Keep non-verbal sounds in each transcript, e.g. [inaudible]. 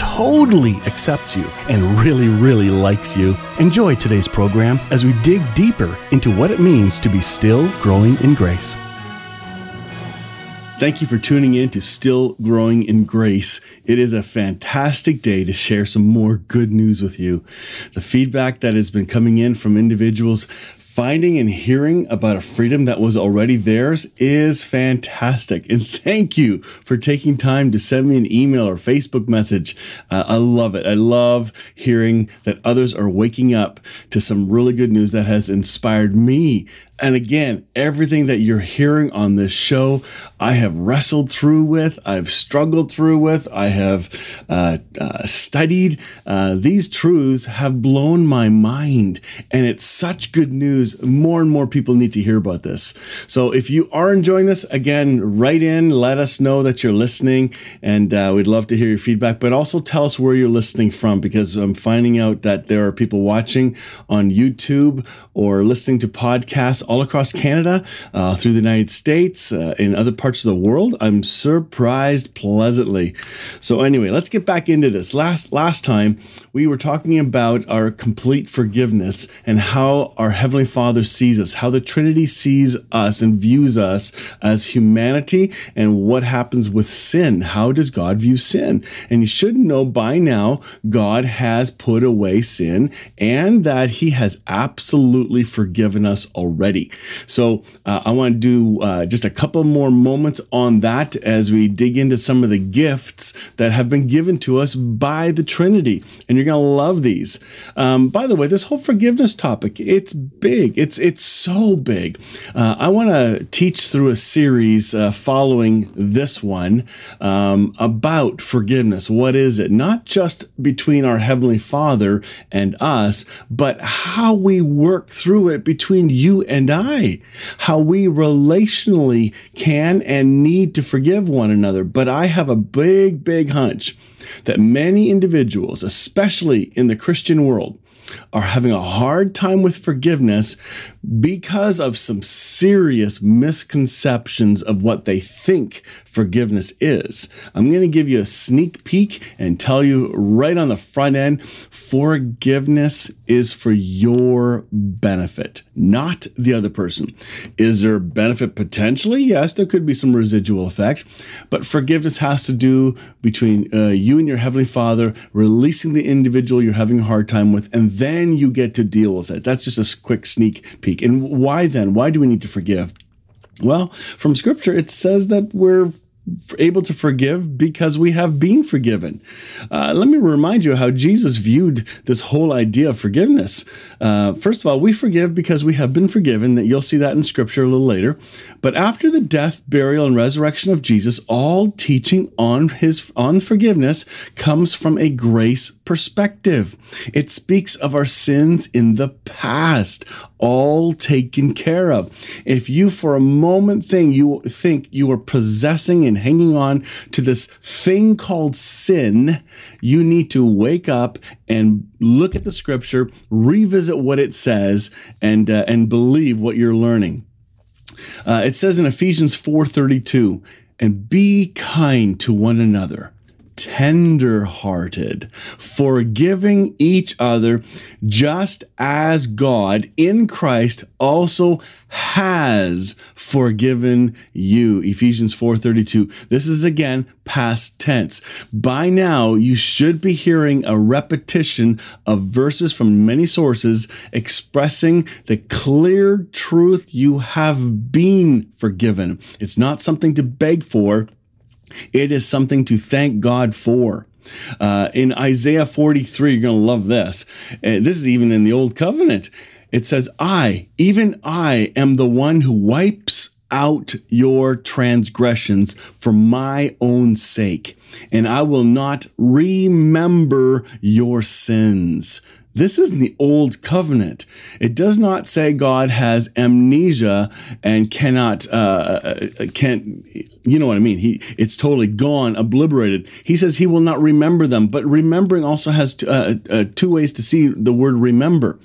totally accepts you and really, really likes you. Enjoy today's program as we dig deeper into what it means to be still growing in grace. Thank you for tuning in to Still Growing in Grace. It is a fantastic day to share some more good news with you. The feedback that has been coming in from individuals finding and hearing about a freedom that was already theirs is fantastic. And thank you for taking time to send me an email or Facebook message. Uh, I love it. I love hearing that others are waking up to some really good news that has inspired me and again, everything that you're hearing on this show, I have wrestled through with, I've struggled through with, I have uh, uh, studied. Uh, these truths have blown my mind, and it's such good news. More and more people need to hear about this. So if you are enjoying this, again, write in, let us know that you're listening, and uh, we'd love to hear your feedback. But also tell us where you're listening from, because I'm finding out that there are people watching on YouTube or listening to podcasts all across Canada, uh, through the United States, uh, in other parts of the world. I'm surprised pleasantly. So anyway, let's get back into this. Last last time we were talking about our complete forgiveness and how our heavenly Father sees us, how the Trinity sees us and views us as humanity, and what happens with sin. How does God view sin? And you should know by now God has put away sin and that He has absolutely forgiven us already. So uh, I want to do uh, just a couple more moments on that as we dig into some of the gifts that have been given to us by the Trinity, and you're going to love these. Um, by the way, this whole forgiveness topic it's big. It's it's so big. Uh, I want to teach through a series uh, following this one um, about forgiveness. What is it? Not just between our heavenly Father and us, but how we work through it between you and I, how we relationally can and need to forgive one another. But I have a big, big hunch that many individuals, especially in the Christian world, are having a hard time with forgiveness because of some serious misconceptions of what they think forgiveness is. I'm going to give you a sneak peek and tell you right on the front end forgiveness is for your benefit, not the other person. Is there benefit potentially? Yes, there could be some residual effect, but forgiveness has to do between uh, you and your Heavenly Father, releasing the individual you're having a hard time with, and then you get to deal with it. That's just a quick sneak peek. And why then? Why do we need to forgive? Well, from scripture, it says that we're able to forgive because we have been forgiven. Uh, let me remind you how Jesus viewed this whole idea of forgiveness. Uh, first of all, we forgive because we have been forgiven. That you'll see that in Scripture a little later. But after the death, burial, and resurrection of Jesus, all teaching on his on forgiveness comes from a grace perspective. It speaks of our sins in the past, all taken care of. If you for a moment think you think you are possessing and hanging on to this thing called sin, you need to wake up and look at the scripture, revisit what it says, and uh, and believe what you're learning. Uh, it says in Ephesians 4:32, and be kind to one another tender hearted, forgiving each other, just as God in Christ also has forgiven you. Ephesians 4:32. This is again past tense. By now you should be hearing a repetition of verses from many sources expressing the clear truth you have been forgiven. It's not something to beg for. It is something to thank God for. Uh, in Isaiah 43, you're going to love this. Uh, this is even in the Old Covenant. It says, I, even I, am the one who wipes out your transgressions for my own sake, and I will not remember your sins. This is the old covenant. It does not say God has amnesia and cannot uh, uh can't you know what I mean. He it's totally gone, obliterated. He says he will not remember them, but remembering also has t- uh, uh, two ways to see the word remember.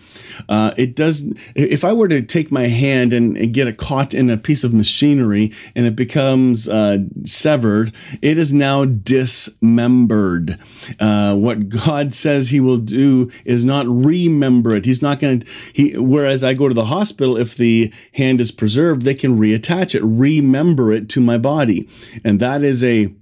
Uh, it does. If I were to take my hand and, and, get it caught in a piece of machinery and it becomes uh, severed, it is now dismembered. Uh, what God says He will do is not remember it. He's not going to. He. Whereas I go to the hospital, if the hand is preserved, they can reattach it, remember it to my body, and that is a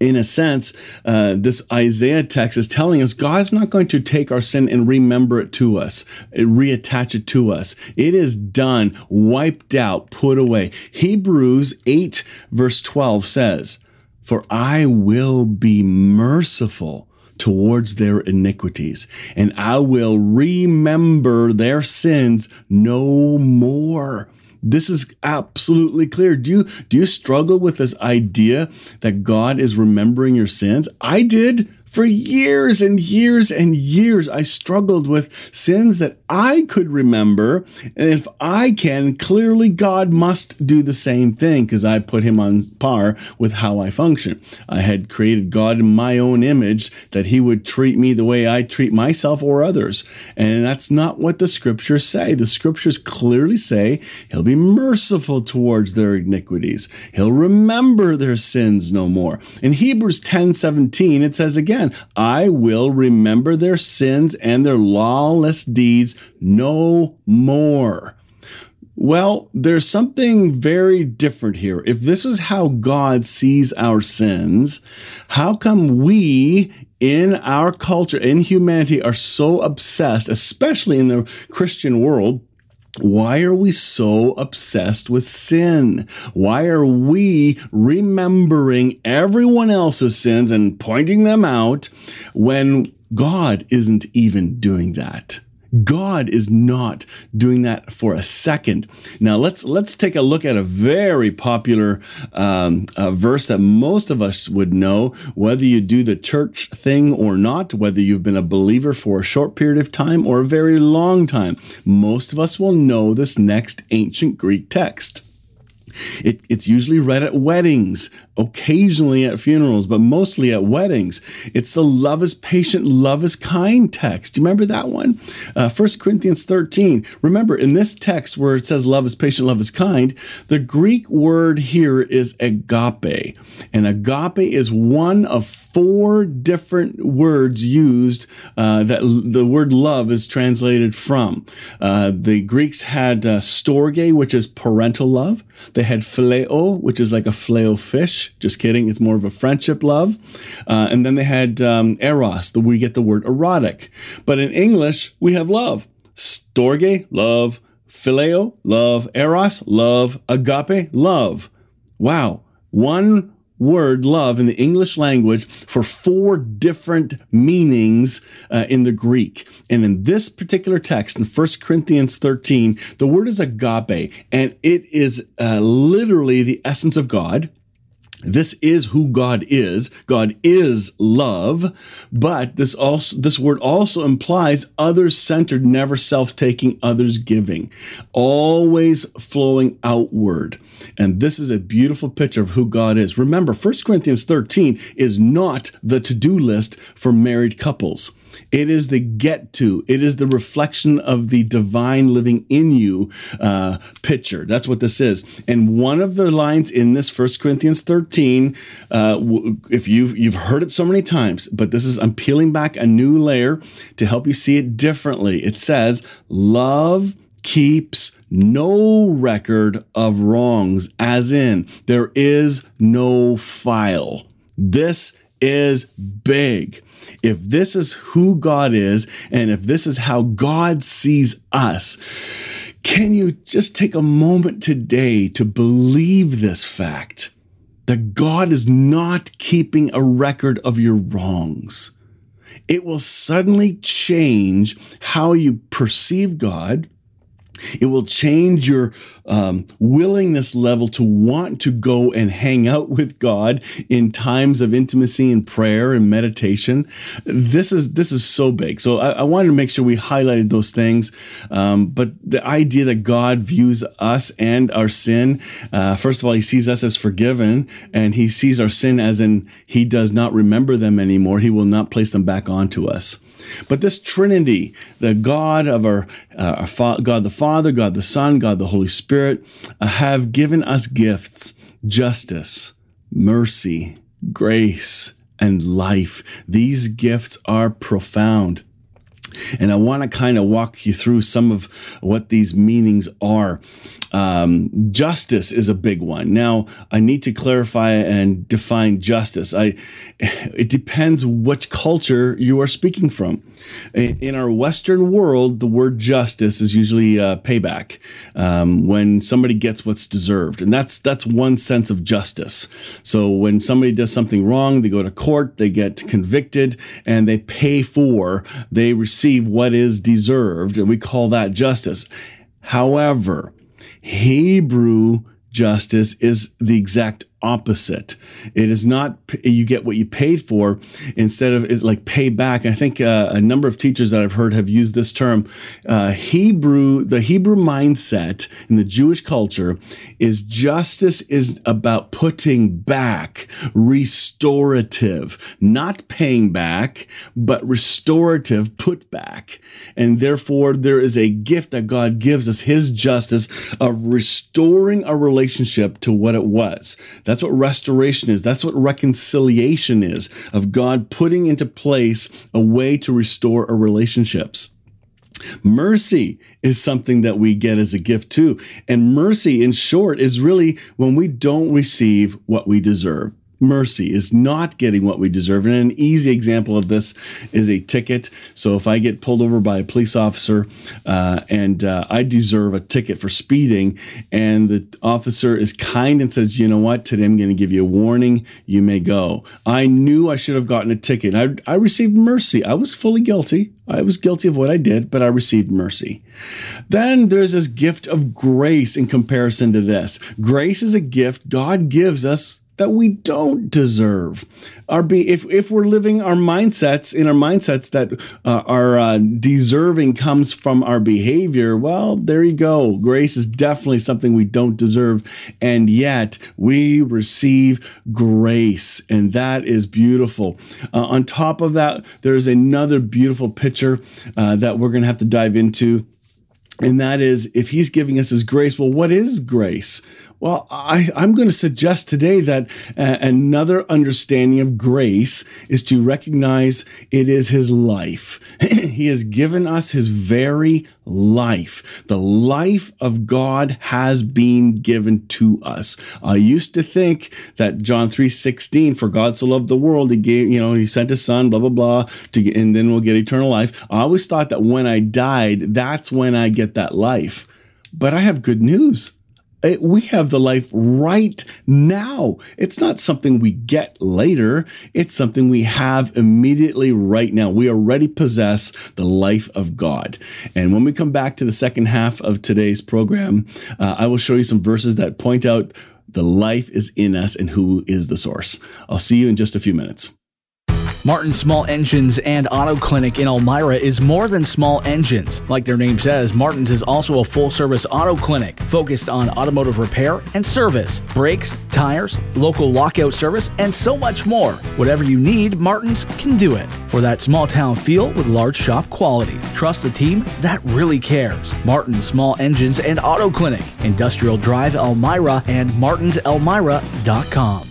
in a sense, uh, this Isaiah text is telling us God's not going to take our sin and remember it to us, reattach it to us. It is done, wiped out, put away. Hebrews 8, verse 12 says, For I will be merciful towards their iniquities, and I will remember their sins no more. This is absolutely clear. Do you do you struggle with this idea that God is remembering your sins? I did. For years and years and years, I struggled with sins that I could remember. And if I can, clearly God must do the same thing because I put him on par with how I function. I had created God in my own image that he would treat me the way I treat myself or others. And that's not what the scriptures say. The scriptures clearly say he'll be merciful towards their iniquities. He'll remember their sins no more. In Hebrews 10 17, it says again, again, I will remember their sins and their lawless deeds no more. Well, there's something very different here. If this is how God sees our sins, how come we in our culture, in humanity, are so obsessed, especially in the Christian world, why are we so obsessed with sin? Why are we remembering everyone else's sins and pointing them out when God isn't even doing that? God is not doing that for a second. Now let's let's take a look at a very popular um, verse that most of us would know, whether you do the church thing or not, whether you've been a believer for a short period of time or a very long time. Most of us will know this next ancient Greek text. It, it's usually read at weddings, occasionally at funerals, but mostly at weddings. It's the love is patient, love is kind text. Do you remember that one? Uh, 1 Corinthians 13. Remember, in this text where it says love is patient, love is kind, the Greek word here is agape. And agape is one of four different words used uh, that the word love is translated from. Uh, the Greeks had uh, storge, which is parental love. They had phileo, which is like a Filet-O-Fish. Just kidding. It's more of a friendship love. Uh, and then they had um, eros, the, we get the word erotic. But in English, we have love. Storge, love. Phileo, love. Eros, love. Agape, love. Wow. One word love in the English language for four different meanings uh, in the Greek. And in this particular text, in 1 Corinthians 13, the word is agape, and it is uh, literally the essence of God. This is who God is. God is love, but this also this word also implies others centered, never self-taking, others giving, always flowing outward. And this is a beautiful picture of who God is. Remember, 1 Corinthians 13 is not the to-do list for married couples. It is the get to, it is the reflection of the divine living in you uh, picture. That's what this is. And one of the lines in this First Corinthians 13, uh, if you've, you've heard it so many times, but this is, I'm peeling back a new layer to help you see it differently. It says, Love keeps no record of wrongs, as in, there is no file. This is big. If this is who God is, and if this is how God sees us, can you just take a moment today to believe this fact that God is not keeping a record of your wrongs? It will suddenly change how you perceive God, It will change your um, willingness level to want to go and hang out with God in times of intimacy and prayer and meditation. This is this is so big. So I, I wanted to make sure we highlighted those things. Um, but the idea that God views us and our sin, uh, first of all, He sees us as forgiven, and He sees our sin as in He does not remember them anymore. He will not place them back onto us. But this Trinity, the God of our, uh, our Fa- God the Father, God the Son, God the Holy Spirit, uh, have given us gifts justice, mercy, grace, and life. These gifts are profound. And I want to kind of walk you through some of what these meanings are. Um, justice is a big one. Now, I need to clarify and define justice. I, it depends which culture you are speaking from. In our Western world, the word justice is usually uh, payback um, when somebody gets what's deserved, and that's that's one sense of justice. So when somebody does something wrong, they go to court, they get convicted, and they pay for, they receive what is deserved, and we call that justice. However, Hebrew justice is the exact opposite. It is not you get what you paid for instead of is like pay back. I think uh, a number of teachers that I've heard have used this term. Uh, Hebrew, the Hebrew mindset in the Jewish culture is justice is about putting back, restorative, not paying back, but restorative, put back. And therefore, there is a gift that God gives us, His justice of restoring a relationship to what it was. That's what restoration is. That's what reconciliation is of God putting into place a way to restore our relationships. Mercy is something that we get as a gift too. And mercy, in short, is really when we don't receive what we deserve mercy is not getting what we deserve. And an easy example of this is a ticket. So if I get pulled over by a police officer uh, and uh, I deserve a ticket for speeding, and the officer is kind and says, you know what, today I'm going to give you a warning, you may go. I knew I should have gotten a ticket. I, I received mercy. I was fully guilty. I was guilty of what I did, but I received mercy. Then there's this gift of grace in comparison to this. Grace is a gift God gives us that we don't deserve. Our be if if we're living our mindsets in our mindsets that uh, our uh, deserving comes from our behavior, well, there you go. Grace is definitely something we don't deserve, and yet we receive grace, and that is beautiful. Uh, on top of that, there is another beautiful picture uh, that we're going to have to dive into. And that is, if he's giving us his grace, well, what is grace? Well, I, am going to suggest today that uh, another understanding of grace is to recognize it is his life. [laughs] he has given us his very life. The life of God has been given to us. I used to think that John 3:16, for God so loved the world, he gave, you know, he sent his son, blah, blah, blah, to and then we'll get eternal life. I always thought that when I died, that's when I get that life. But I have good news. It, uh, we have the life right now. It's not something we get later. It's something we have immediately right now. We already possess the life of God. And when we come back to the second half of today's program, uh, I will show you some verses that point out the life is in us and who is the source. I'll see you in just a few minutes. Martin Small Engines and Auto Clinic in Elmira is more than small engines. Like their name says, Martin's is also a full service auto clinic focused on automotive repair and service, brakes, tires, local lockout service, and so much more. Whatever you need, Martin's can do it. For that small town feel with large shop quality. Trust a team that really cares. Martin Small Engines and Auto Clinic, Industrial Drive Elmira and martinselmira.com.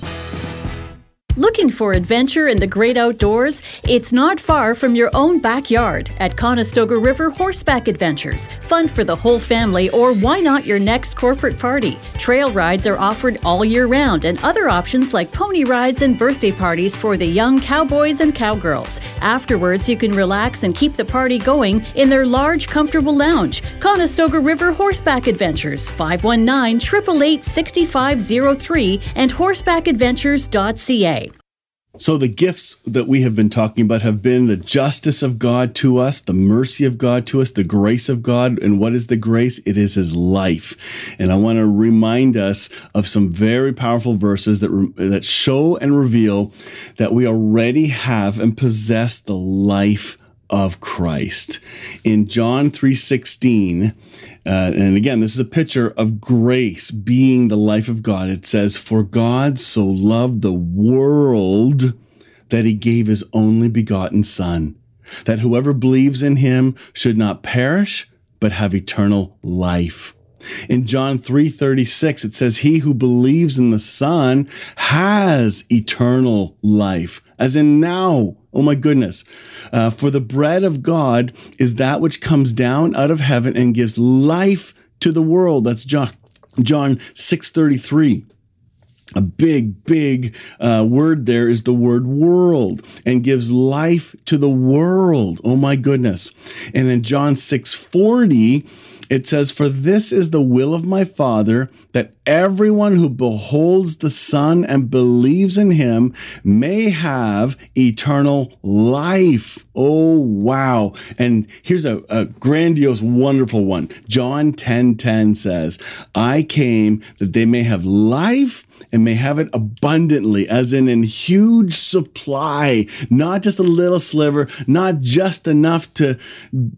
Looking for adventure in the great outdoors? It's not far from your own backyard at Conestoga River Horseback Adventures. Fun for the whole family, or why not your next corporate party? Trail rides are offered all year round, and other options like pony rides and birthday parties for the young cowboys and cowgirls. Afterwards, you can relax and keep the party going in their large, comfortable lounge. Conestoga River Horseback Adventures, 519 888 6503 and horsebackadventures.ca. So, the gifts that we have been talking about have been the justice of God to us, the mercy of God to us, the grace of God. And what is the grace? It is His life. And I want to remind us of some very powerful verses that, that show and reveal that we already have and possess the life of Christ. In John 3:16, uh, and again, this is a picture of grace being the life of God. It says, "For God so loved the world that he gave his only begotten son, that whoever believes in him should not perish, but have eternal life." In John 3:36 it says he who believes in the son has eternal life as in now Oh my goodness. Uh, for the bread of God is that which comes down out of heaven and gives life to the world. That's John, John 633 a big, big uh, word there is the word world and gives life to the world. Oh my goodness. And in John 6 40, it says, For this is the will of my Father, that everyone who beholds the Son and believes in him may have eternal life. Oh, wow. And here's a, a grandiose, wonderful one. John 10 10 says, I came that they may have life and may have it abundantly, as in in huge supply, not just a little sliver, not just enough to,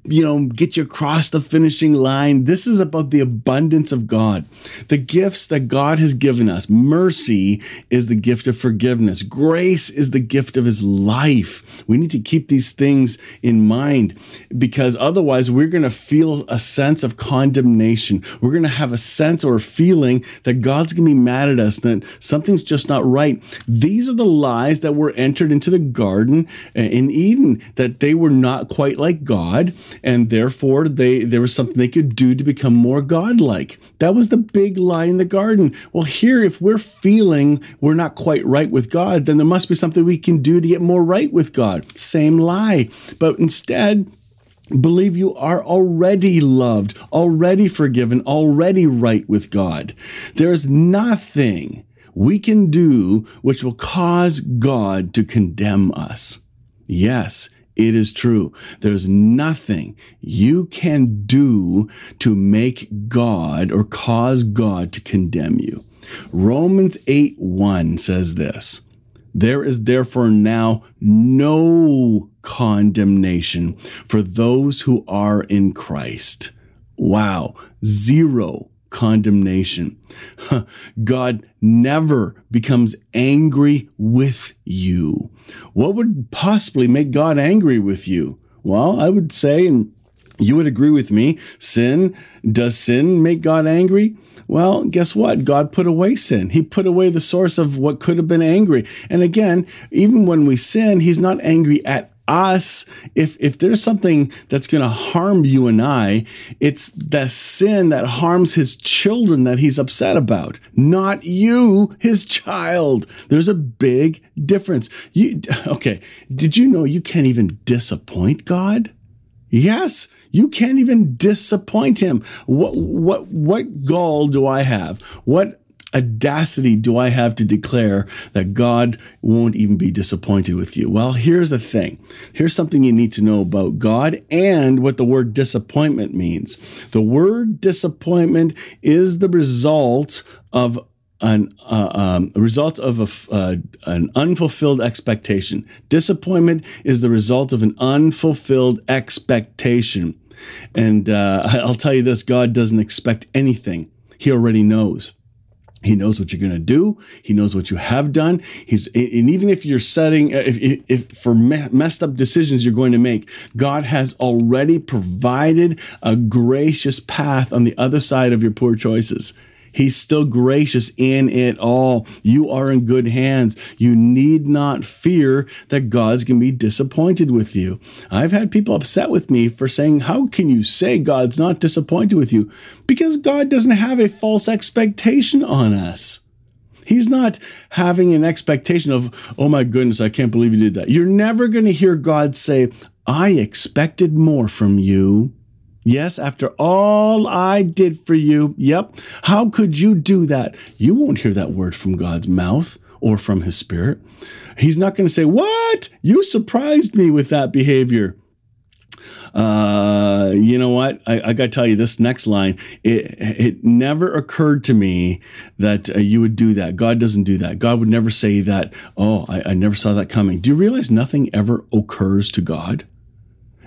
you know, get you across the finishing line. This is about the abundance of God. The gifts that God has given us. Mercy is the gift of forgiveness. Grace is the gift of his life. We need to keep these things in mind because otherwise we're going to feel a sense of condemnation. We're going to have a sense or a feeling that God's going to be mad at us, something's just not right. These are the lies that were entered into the garden in Eden, that they were not quite like God, and therefore they there was something they could do to become more godlike. That was the big lie in the garden. Well, here, if we're feeling we're not quite right with God, then there must be something we can do to get more right with God. Same lie. But instead, believe you are already loved, already forgiven, already right with God. There's nothing we can do which will cause God to condemn us. Yes, it is true. There's nothing you can do to make God or cause God to condemn you. Romans 8 1 says this There is therefore now no condemnation for those who are in Christ. Wow, zero condemnation. [laughs] God never becomes angry with you. What would possibly make God angry with you? Well, I would say, and you would agree with me, sin, does sin make God angry? Well, guess what? God put away sin. He put away the source of what could have been angry. And again, even when we sin, He's not angry at us if if there's something that's going to harm you and I it's the sin that harms his children that he's upset about not you his child there's a big difference you [laughs] okay did you know you can't even disappoint God Yes, you can't even disappoint him. What what what gall do I have? What audacity do I have to declare that God won't even be disappointed with you? Well, here's the thing. Here's something you need to know about God and what the word disappointment means. The word disappointment is the result of an uh, um, result of a, uh, an unfulfilled expectation. Disappointment is the result of an unfulfilled expectation. And uh, [laughs] I'll tell you this God doesn't expect anything, He already knows. He knows what you're going to do. He knows what you have done. He's and even if you're setting if, if, if, for messed up decisions you're going to make, God has already provided a gracious path on the other side of your poor choices. He's still gracious in it all. You are in good hands. You need not fear that God's going to be disappointed with you. I've had people upset with me for saying, How can you say God's not disappointed with you? Because God doesn't have a false expectation on us. He's not having an expectation of, oh my goodness, I can't believe you did that. You're never going to hear God say, I expected more from you. Yes, after all I did for you. Yep. How could you do that? You won't hear that word from God's mouth. or from his spirit. He's not going to say, What? You surprised me with that behavior. Uh, you know what? I, I got to tell you this next line. It, it never occurred to me that uh, you would do that. God doesn't do that. God would never say that. Oh, I, I never saw that coming. Do you realize nothing ever occurs to God?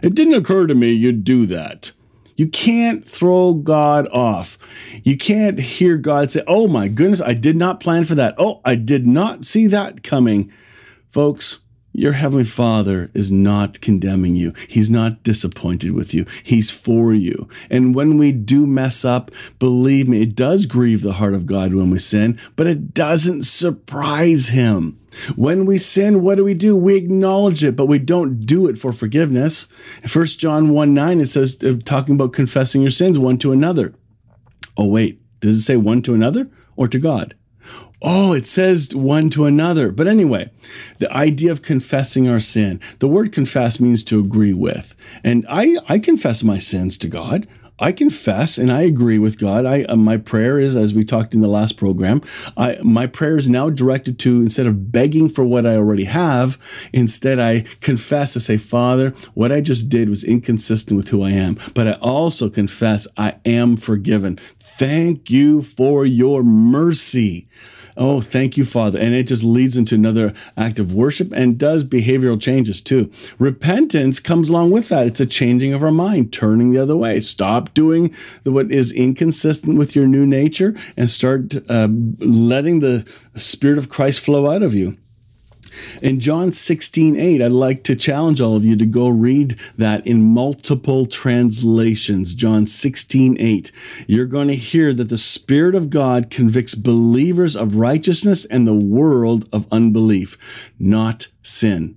It didn't occur to me you'd do that. You can't throw God off. You can't hear God say, Oh my goodness, I did not plan for that. Oh, I did not see that coming. Folks, your Heavenly Father is not condemning you. He's not disappointed with you. He's for you. And when we do mess up, believe me, it does grieve the heart of God when we sin, but it doesn't surprise Him. When we sin, what do we do? We acknowledge it, but we don't do it for forgiveness. First John 1 9, it says, uh, talking about confessing your sins one to another. Oh, wait, does it say one to another or to God? Oh, it says one to another. But anyway, the idea of confessing our sin, the word confess means to agree with. And I, I confess my sins to God. I confess and I agree with God. I uh, my prayer is, as we talked in the last program, I, my prayer is now directed to instead of begging for what I already have, instead I confess to say, Father, what I just did was inconsistent with who I am. But I also confess I am forgiven. Thank you for your mercy. Oh, thank you, Father. And it just leads into another act of worship and does behavioral changes too. Repentance comes along with that. It's a changing of our mind, turning the other way. Stop doing the, what is inconsistent with your new nature and start uh, letting the Spirit of Christ flow out of you. In John 16, 8, I'd like to challenge all of you to go read that in multiple translations. John 16, 8. You're going to hear that the Spirit of God convicts believers of righteousness and the world of unbelief, not sin.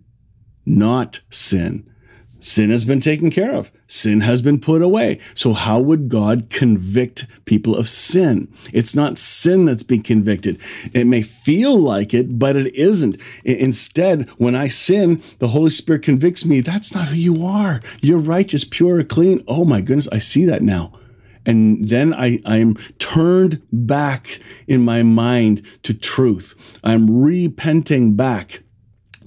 Not sin. Sin has been taken care of. Sin has been put away. So, how would God convict people of sin? It's not sin that's being convicted. It may feel like it, but it isn't. Instead, when I sin, the Holy Spirit convicts me. That's not who you are. You're righteous, pure, clean. Oh my goodness, I see that now. And then I, I'm turned back in my mind to truth. I'm repenting back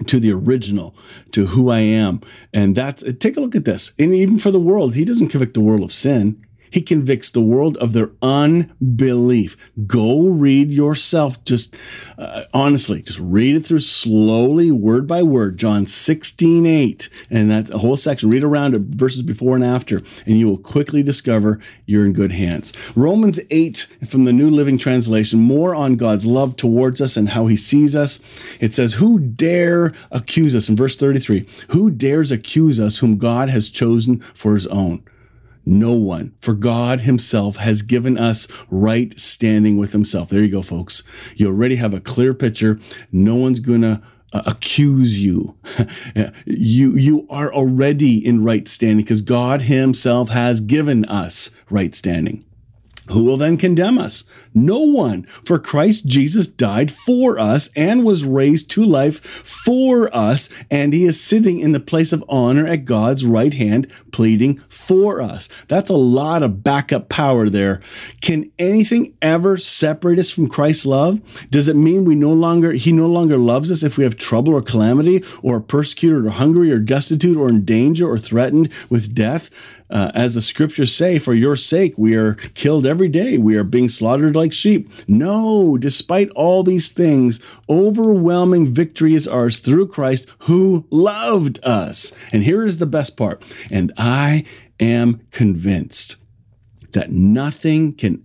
to the original, to who I am. And that's, take a look at this. And even for the world, he doesn't convict the world of sin. He convicts the world of their unbelief. Go read yourself. Just uh, honestly, just read it through slowly, word by word. John 16, 8. And that's a whole section. Read around it, verses before and after, and you will quickly discover you're in good hands. Romans 8 from the New Living Translation, more on God's love towards us and how he sees us. It says, Who dare accuse us? In verse 33, who dares accuse us whom God has chosen for his own? No one, for God Himself has given us right standing with Himself. There you go, folks. You already have a clear picture. No one's going to uh, accuse you. [laughs] you you are already in right standing because God himself has given us right standing. Who will then condemn us? No one. For Christ Jesus died for us and was raised to life for us, and he is sitting in the place of honor at God's right hand, pleading for us. That's a lot of backup power there. Can anything ever separate us from Christ's love? Does it mean we no longer he no longer loves us if we have trouble or calamity, or are persecuted or hungry or destitute or in danger or threatened with death? Uh, as the scriptures say, for your sake, we are killed every day. We are being slaughtered like sheep. No, despite all these things, overwhelming victory is ours through Christ who loved us. And here is the best part. And I am convinced that nothing can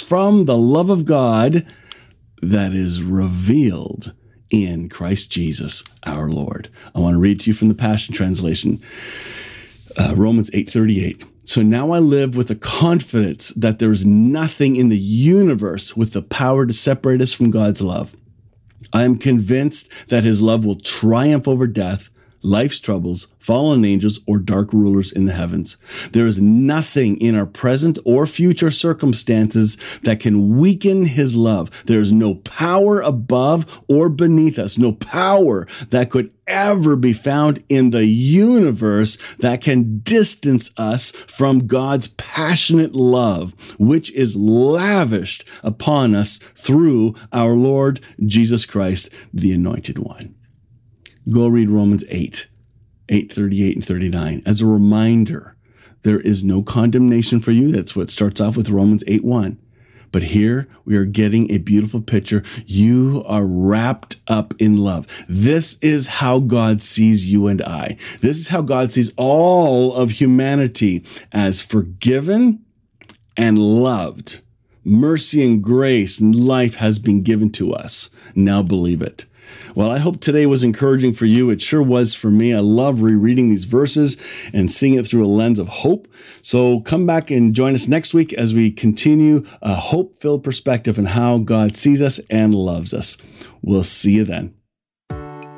from the love of God that is revealed in Christ Jesus our Lord. I want to read to you from the Passion Translation, uh, Romans 8:38. So now I live with the confidence that there is nothing in the universe with the power to separate us from God's love. I am convinced that his love will triumph over death, life's troubles, fallen angels, or dark rulers in the heavens. There is nothing in our present or future circumstances that can weaken his love. There is no power above or beneath us, no power that could ever be found in the universe that can distance us from God's passionate love, which is lavished upon us through our Lord Jesus Christ, the Anointed One. Go read Romans 8, 8, 38 and 39 as a reminder. There is no condemnation for you. That's what starts off with Romans 8, 1. But here we are getting a beautiful picture. You are wrapped up in love. This is how God sees you and I. This is how God sees all of humanity as forgiven and loved. Mercy and grace and life has been given to us. Now believe it. Well, I hope today was encouraging for you. It sure was for me. I love rereading these verses and seeing it through a lens of hope. So come back and join us next week as we continue a hope filled perspective on how God sees us and loves us. We'll see you then.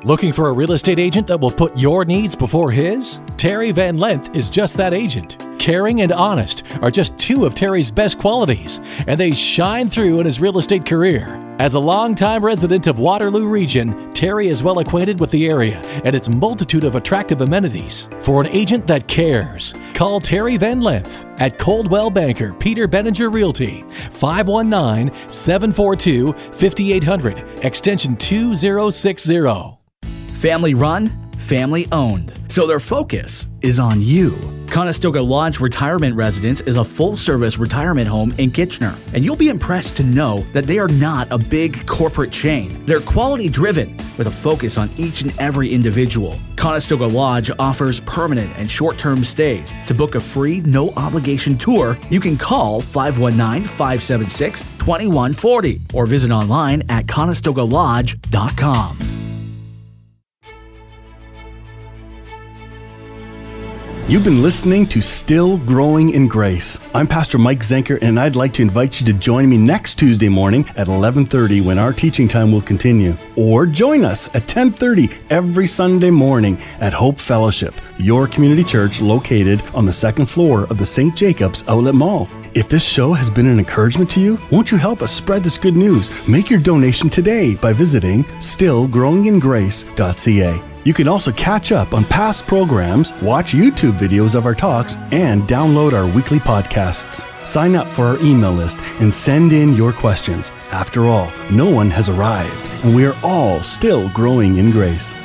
Looking for a real estate agent that will put your needs before his? Terry Van Lent is just that agent. Caring and honest are just two of Terry's best qualities, and they shine through in his real estate career. As a longtime resident of Waterloo Region, Terry is well acquainted with the area and its multitude of attractive amenities. For an agent that cares, call Terry Van Lent at Coldwell Banker Peter Benninger Realty, 519 742 5800, extension 2060. Family run, family owned. So their focus is on you. Conestoga Lodge Retirement Residence is a full service retirement home in Kitchener, and you'll be impressed to know that they are not a big corporate chain. They're quality driven with a focus on each and every individual. Conestoga Lodge offers permanent and short term stays. To book a free, no obligation tour, you can call 519 576 2140 or visit online at conestogalodge.com. You've been listening to Still Growing in Grace. I'm Pastor Mike Zenker and I'd like to invite you to join me next Tuesday morning at 11:30 when our teaching time will continue. Or join us at 10:30 every Sunday morning at Hope Fellowship, your community church located on the second floor of the St. Jacobs Outlet Mall. If this show has been an encouragement to you, won't you help us spread this good news? Make your donation today by visiting stillgrowingingrace.ca. You can also catch up on past programs, watch YouTube videos of our talks, and download our weekly podcasts. Sign up for our email list and send in your questions. After all, no one has arrived, and we are all still growing in grace.